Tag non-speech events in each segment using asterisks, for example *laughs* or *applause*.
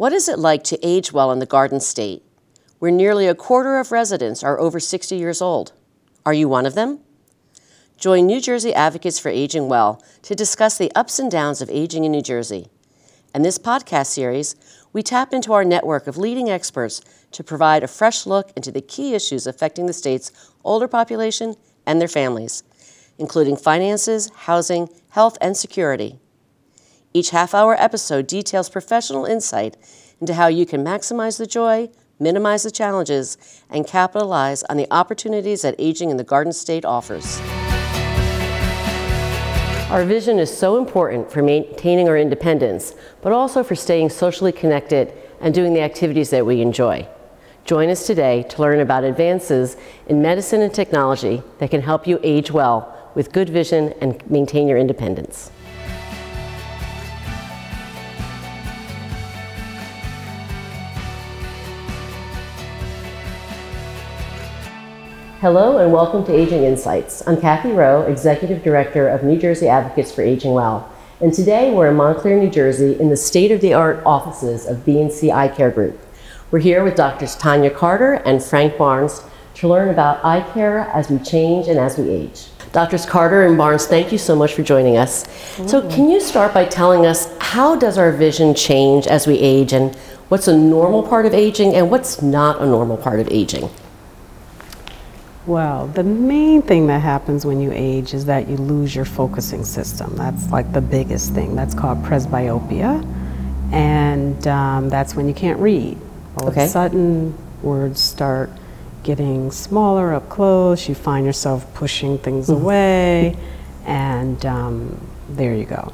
What is it like to age well in the Garden State, where nearly a quarter of residents are over 60 years old? Are you one of them? Join New Jersey Advocates for Aging Well to discuss the ups and downs of aging in New Jersey. In this podcast series, we tap into our network of leading experts to provide a fresh look into the key issues affecting the state's older population and their families, including finances, housing, health, and security. Each half hour episode details professional insight into how you can maximize the joy, minimize the challenges, and capitalize on the opportunities that aging in the Garden State offers. Our vision is so important for maintaining our independence, but also for staying socially connected and doing the activities that we enjoy. Join us today to learn about advances in medicine and technology that can help you age well with good vision and maintain your independence. Hello and welcome to Aging Insights. I'm Kathy Rowe, Executive Director of New Jersey Advocates for Aging Well. And today we're in Montclair, New Jersey in the state-of-the-art offices of B&C Eye Care Group. We're here with Doctors Tanya Carter and Frank Barnes to learn about eye care as we change and as we age. Doctors Carter and Barnes, thank you so much for joining us. So can you start by telling us how does our vision change as we age and what's a normal part of aging and what's not a normal part of aging? Well, the main thing that happens when you age is that you lose your focusing system. That's like the biggest thing. That's called presbyopia. And um, that's when you can't read. All Okay. of a sudden, words start getting smaller up close. You find yourself pushing things away. And um, there you go.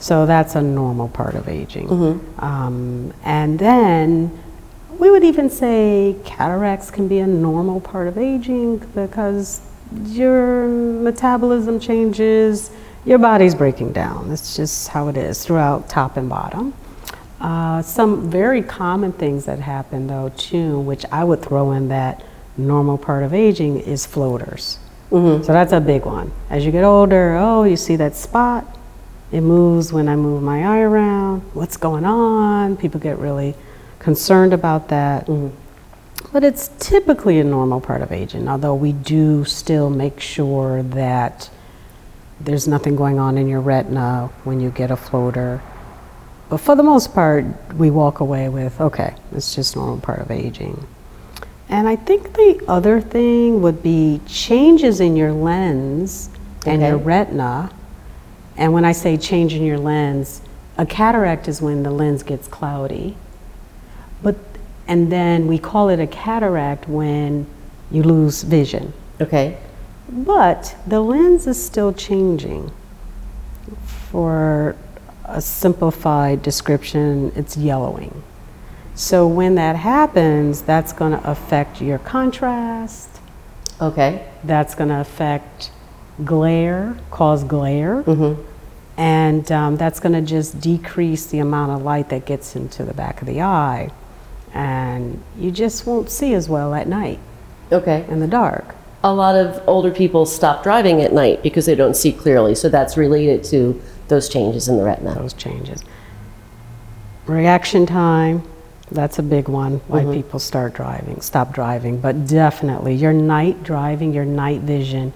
So that's a normal part of aging. Um, and then we would even say cataracts can be a normal part of aging because your metabolism changes, your body's breaking down. That's just how it is throughout top and bottom. Uh, some very common things that happen though too, which I would throw in that normal part of aging is floaters. So that's a big one. As you get older, oh, you see that spot, it moves when I move my eye around. What's going on? People get really concerned about that. Mm-hmm. But it's typically a normal part of aging, although we do still make sure that there's nothing going on in your retina when you get a floater. But for the most part, we walk away with, okay, it's just normal part of aging. And I think the other thing would be changes in your lens and your retina. And when I say change in your lens, a cataract is when the lens gets cloudy. But and then we call it a cataract when you lose vision. Okay. But the lens is still changing. For a simplified description, it's yellowing. So when that happens, that's going to affect your contrast. Okay. That's going to affect glare, cause glare. And um, that's going to just decrease the amount of light that gets into the back of the eye. And you just won't see as well at night Okay. in the dark. A lot of older people stop driving at night because they don't see clearly, so that's related to those changes in the retina. those changes. Reaction time, that's a big one, why mm-hmm. people start driving, stop driving. But definitely, your night driving, your night vision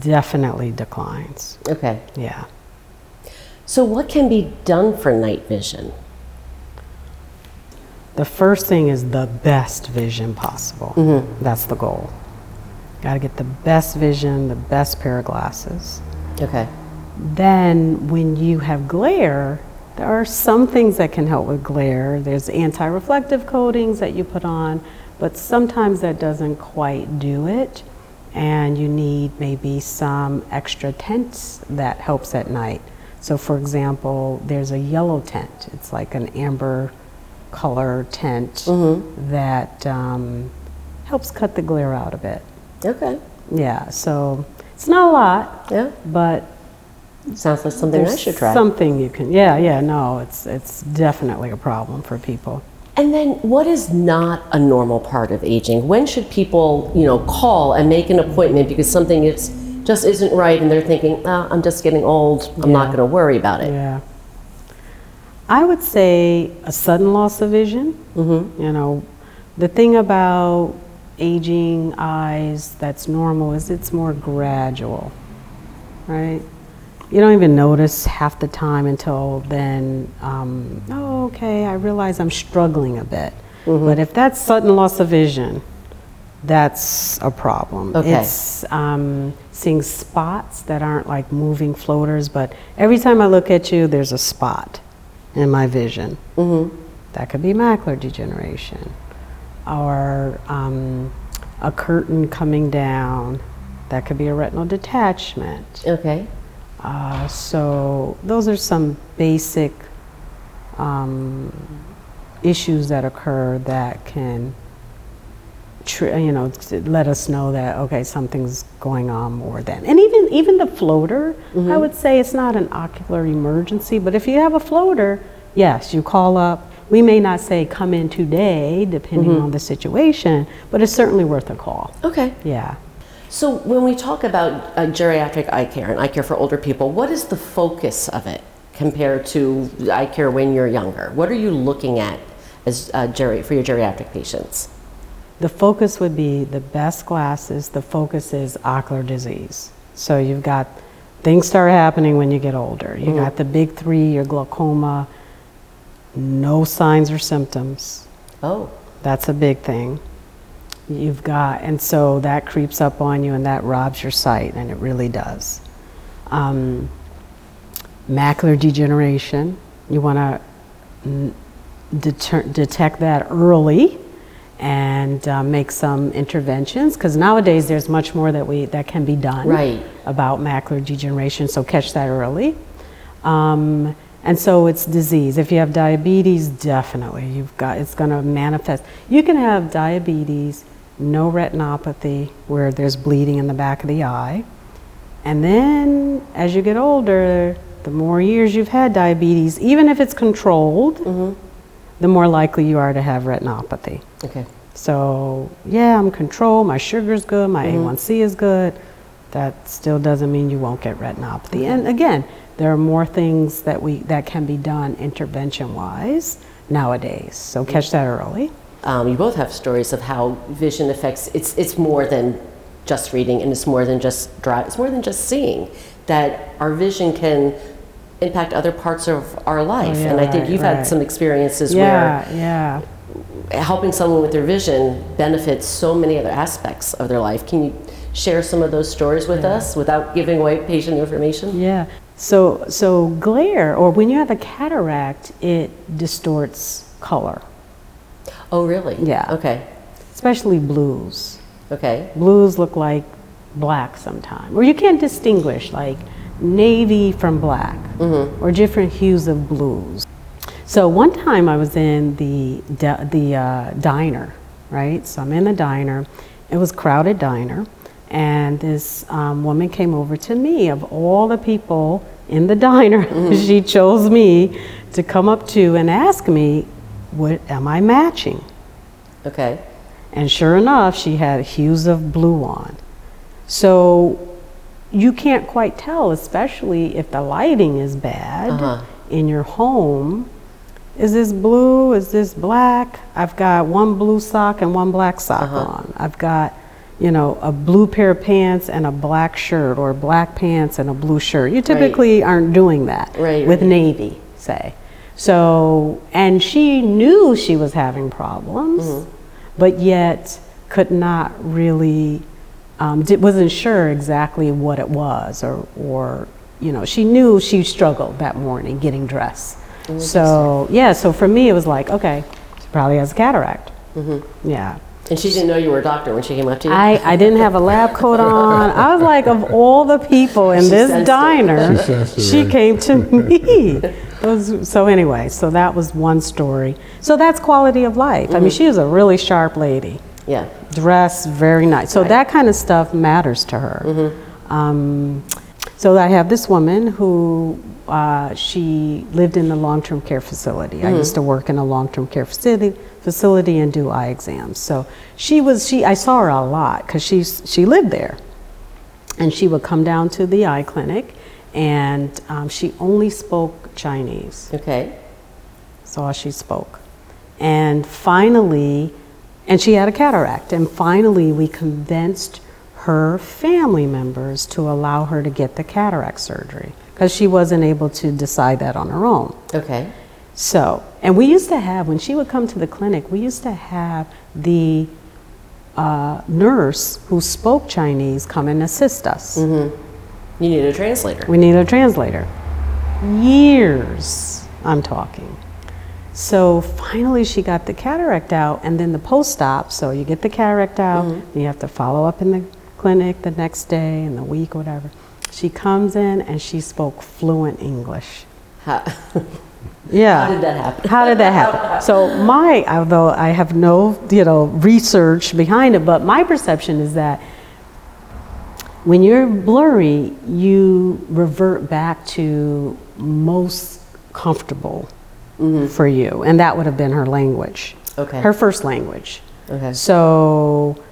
definitely declines. Okay. Yeah. So what can be done for night vision? The first thing is the best vision possible. Mm-hmm. That's the goal. Got to get the best vision, the best pair of glasses. Okay. Then, when you have glare, there are some things that can help with glare. There's anti reflective coatings that you put on, but sometimes that doesn't quite do it. And you need maybe some extra tints that helps at night. So, for example, there's a yellow tint, it's like an amber color tint that um, helps cut the glare out a bit. Okay. Yeah, so it's not a lot, Yeah. but Sounds like something I should try. Something you can, yeah, yeah, no, it's, it's definitely a problem for people. And then what is not a normal part of aging? When should people, you know, call and make an appointment because something is just isn't right and they're thinking, ah, I'm just getting old, I'm not going to worry about it. Yeah. I would say a sudden loss of vision. Mm-hmm. You know, the thing about aging eyes that's normal is it's more gradual, right? You don't even notice half the time until then, um, oh, okay, I realize I'm struggling a bit. Mm-hmm. But if that's sudden loss of vision, that's a problem. Okay. It's um, seeing spots that aren't like moving floaters, but every time I look at you, there's a spot in my vision. Mm-hmm. That could be macular degeneration or um, a curtain coming down. That could be a retinal detachment. Okay. Uh, so those are some basic um, issues that occur that can, you know, let us know that okay, something's going on more than. And even even the floater, I would say it's not an ocular emergency, but if you have a floater, yes, you call up. We may not say come in today, depending on the situation, but it's certainly worth a call. Okay. Yeah. So when we talk about uh, geriatric eye care and eye care for older people, what is the focus of it compared to eye care when you're younger? What are you looking at as uh, geri- for your geriatric patients? The focus would be the best glasses. The focus is ocular disease. So you've got things start happening when you get older. You got the big three, your glaucoma, no signs or symptoms. Oh, That's a big thing. You've got, and so that creeps up on you and that robs your sight, and it really does. Um, macular degeneration, you want to deter- detect that early and uh, make some interventions because nowadays there's much more that we that can be done Right. about macular degeneration so catch that early. Um, and so it's disease. If you have diabetes definitely you've got it's going to manifest. You can have diabetes no retinopathy where there's bleeding in the back of the eye. And then as you get older the more years you've had diabetes even if it's controlled the more likely you are to have retinopathy. okay. So, yeah, I'm controlled, my sugar's good, my A1C is good. That still doesn't mean you won't get retinopathy. And again, there are more things that we that can be done intervention-wise nowadays. So catch that early. Um, you both have stories of how vision affects. It's it's more than just reading, and it's more than just dry. It's more than just seeing. That our vision can impact other parts of our oh, life, Oh, yeah, and I think right, you've right. had some experiences Yeah, yeah. where helping someone with their vision benefits so many other aspects of their life. Can you share some of those stories with us without giving away patient information? Yeah. So so glare or when you have a cataract, it distorts color, Oh, really? Yeah. Okay. especially blues. Okay. Blues look like black sometimes, or you can't distinguish like navy from black, or different hues of blues. So one time I was in the the uh, diner, right? So I'm in the diner. It was crowded diner, and this um, woman came over to me. Of all the people in the *laughs* diner, *laughs* she chose me to come up to and ask me, "What am I matching?" Okay. And sure enough, she had hues of blue on. So you can't quite tell, especially if the lighting is bad Uh-huh. in your home. Is this blue? Is this black? I've got one blue sock and one black sock Uh-huh. on. I've got, you know, a blue pair of pants and a black shirt, or black pants and a blue shirt. You typically aren't doing that Right, with right. navy, say. So, and she knew she was having problems, Mm-hmm. but yet could not really, um, di- wasn't sure exactly what it was, or, or, you know, she knew she struggled that morning getting dressed. So, yeah, so for me, it was like, okay, she probably has a cataract. Mm-hmm. Yeah. And she didn't know you were a doctor when she came up to you? I, I didn't have a lab coat on. I was like, of all the people in She this sensed it. diner, She it, she right. came to *laughs* me. It was- so anyway, so that was one story. So that's quality of life. I mean, she was a really sharp lady, yeah. Dressed very nice. So Right. that kind of stuff matters to her. Um, so I have this woman who uh, she lived in a long-term care facility. I used to work in a long-term care facility, facility and do eye exams. So she was she I saw her a lot because she's she lived there, and she would come down to the eye clinic, and um, she only spoke Chinese. Okay. That's all she spoke. And finally, and she had a cataract. And finally, we convinced her family members to allow her to get the cataract surgery because she wasn't able to decide that on her own. Okay. So, and we used to have, when she would come to the clinic, we used to have the uh, nurse who spoke Chinese come and assist us. You need a translator. We need a translator. Years, I'm talking. So finally, she got the cataract out, and then the post op. So you get the cataract out, Mm-hmm. you have to follow up in the clinic the next day, and the week, whatever. She comes in and she spoke fluent English. How, *laughs* Yeah. how did that happen? How did that happen? So my, although I have no, you know, research behind it, but my perception is that when you're blurry, you revert back to most comfortable for you, and that would have been her language. Okay. Her first language. Okay. So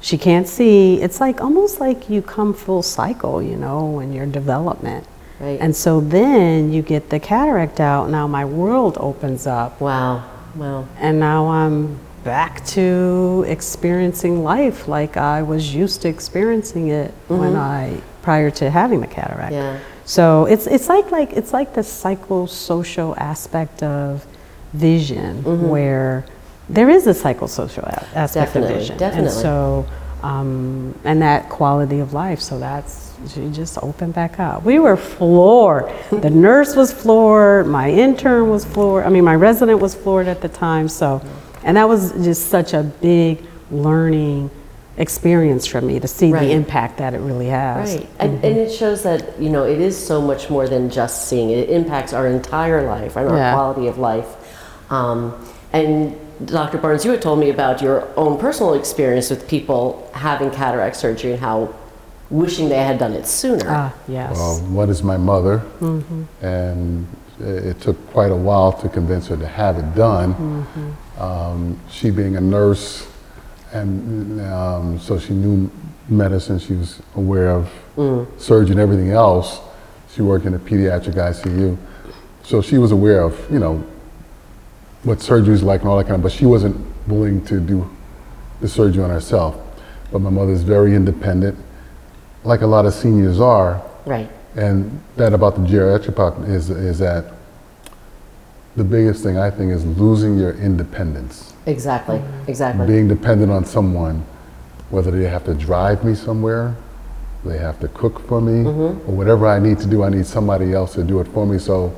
she can't see. It's like almost like you come full cycle, you know, in your development. Right. And so then you get the cataract out. Now my world opens up, Wow. Wow. and now I'm back to experiencing life like I was used to experiencing it when I prior to having the cataract. Mm-hmm. Yeah. So it's it's like like it's like the psychosocial aspect of vision where there is a psychosocial a- aspect Mm-hmm. Definitely, of vision. definitely. And so um, and that quality of life. So that's she just opened back up. We were floored. the *laughs* nurse was floored. My intern was floored. I mean, my resident was floored at the time. So, and that was just such a big learning experience for me to see Right. the impact that it really has. Right. And, and it shows that, you know, it is so much more than just seeing. It impacts our entire life and our Yeah. quality of life. Um, and Dr. Barnes, you had told me about your own personal experience with people having cataract surgery and how wishing they had done it sooner. Ah, yes. Well, one is my mother, and it took quite a while to convince her to have it done. Um, she being a nurse, and um, so she knew medicine, she was aware of surgery and everything else. She worked in a pediatric ICU, so she was aware of, you know, what surgery is like and all that kind of, but she wasn't willing to do the surgery on herself. But my mother's very independent, like a lot of seniors are. right. And that about the geriatric pop is, is that the biggest thing I think is losing your independence. Exactly. Mm-hmm. Exactly. Being dependent on someone, whether they have to drive me somewhere, they have to cook for me, mm-hmm. or whatever I need to do, I need somebody else to do it for me. So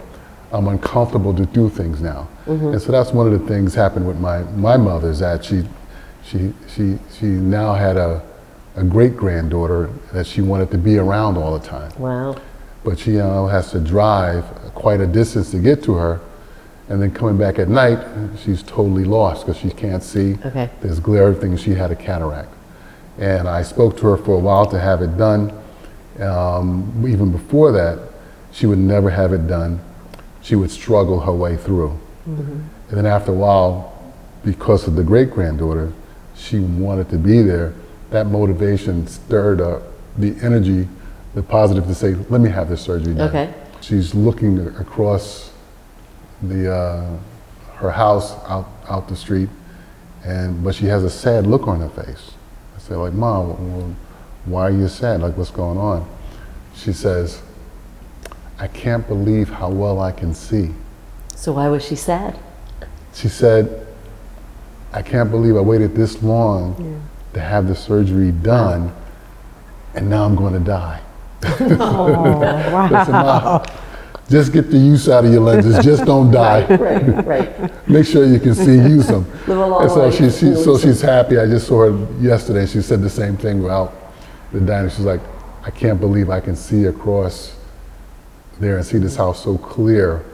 I'm uncomfortable to do things now. Mm-hmm. And so that's one of the things happened with my, my mother is that she, she, she, she now had a, a great granddaughter that she wanted to be around all the time Wow. but she now has to drive quite a distance to get to her. And then coming back at night, she's totally lost because she can't see. Okay. There's glare, everything. She had a cataract. And I spoke to her for a while to have it done. Um, even before that, she would never have it done. She would struggle her way through. Mm-hmm. And then after a while, because of the great granddaughter, she wanted to be there. That motivation stirred up the energy, the positive to say, let me have this surgery done. Okay. She's looking across the, uh, her house out, out the street, and, but she has a sad look on her face. I said, like, Mom, well, why are you sad? Like, what's going on? She says, I can't believe how well I can see. So why was she sad? She said, I can't believe I waited this long to have the surgery done, and now I'm going to die. Oh, wow. *laughs* I said, "Mom, just get the use out of your lenses. *laughs* Just don't die. Right. Right. *laughs* Make sure you can see, use them. *laughs* Live a long and so life. she, she, so she's happy. I just saw her yesterday. She said the same thing about the diner. She's like, I can't believe I can see across there and see this house so clear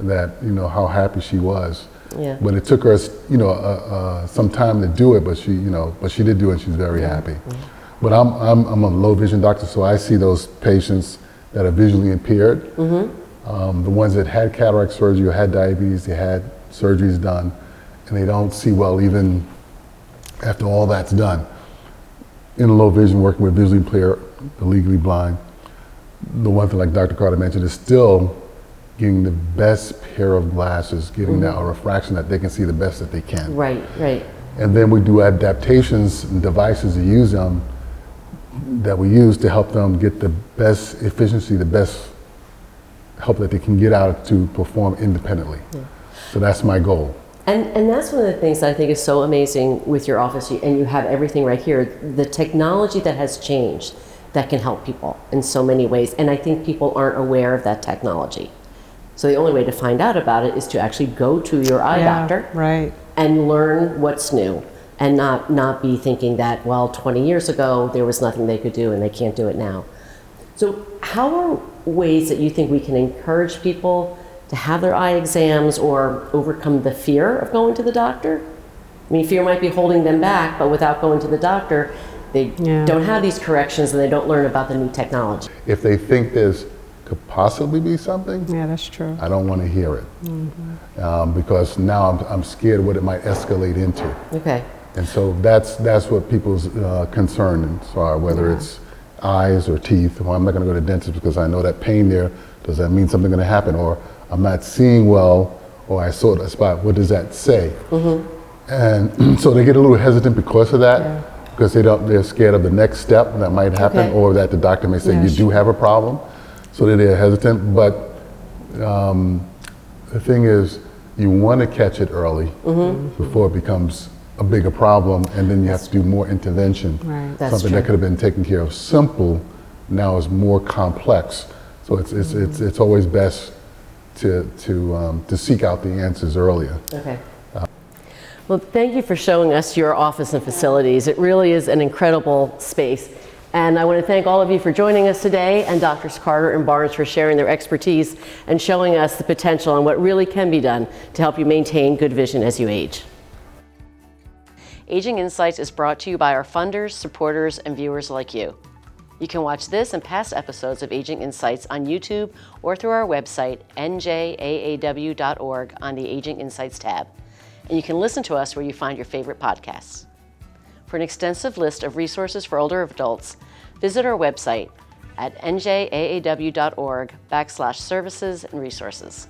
that you know how happy she was. Yeah. But it took her, you know, uh, uh, some time to do it. But she, you know, but she did do it. and She's very happy. But I'm, I'm, I'm a low vision doctor, so I see those patients that are visually impaired. Um, the ones that had cataract surgery or had diabetes, they had surgeries done, and they don't see well even after all that's done. In low vision, working with visually impaired, the legally blind, the one thing like Dr. Carter mentioned is still getting the best pair of glasses, giving that a refraction that they can see the best that they can. Right, right. And then we do adaptations and devices to use them that we use to help them get the best efficiency, the best help that they can get out to perform independently. So that's my goal. And, and that's one of the things that I think is so amazing with your office, and you have everything right here. The technology that has changed that can help people in so many ways, and I think people aren't aware of that technology. So the only way to find out about it is to actually go to your eye Yeah, doctor Right. and learn what's new, and not not be thinking that well, 20 years ago there was nothing they could do and they can't do it now. So how are ways that you think we can encourage people to have their eye exams or overcome the fear of going to the doctor? I mean, fear might be holding them back, but without going to the doctor, they Yeah. don't have these corrections and they don't learn about the new technology. If they think there's could possibly be something, Yeah, that's true. I don't want to hear it. Um, because now I'm, I'm scared what it might escalate into. Okay. And so that's, that's what people's uh, concerns are, whether it's eyes or teeth. Well, I'm not going to go to the dentist because I know that pain there. Does that mean something going to happen? Or I'm not seeing well, or I saw that spot. What does that say? And *clears throat* so they get a little hesitant because of that, because they don't, they're scared of the next step that might happen, Okay. or that the doctor may say Yeah, you sure. do have a problem. So that they're hesitant. But um, the thing is, you want to catch it early before it becomes a bigger problem, and then you have to do more intervention. Right. That's Something true. that could have been taken care of simple now is more complex. So it's, it's, it's, it's always best to, to, um, to seek out the answers earlier. Okay. Well, thank you for showing us your office and facilities. It really is an incredible space. And I want to thank all of you for joining us today and Drs. Carter and Barnes for sharing their expertise and showing us the potential and what really can be done to help you maintain good vision as you age. Aging Insights is brought to you by our funders, supporters, and viewers like you. You can watch this and past episodes of Aging Insights on YouTube or through our website, njaaw.org, on the Aging Insights tab. And you can listen to us where you find your favorite podcasts. For an extensive list of resources for older adults, visit our website at njaaw.org backslash services and resources.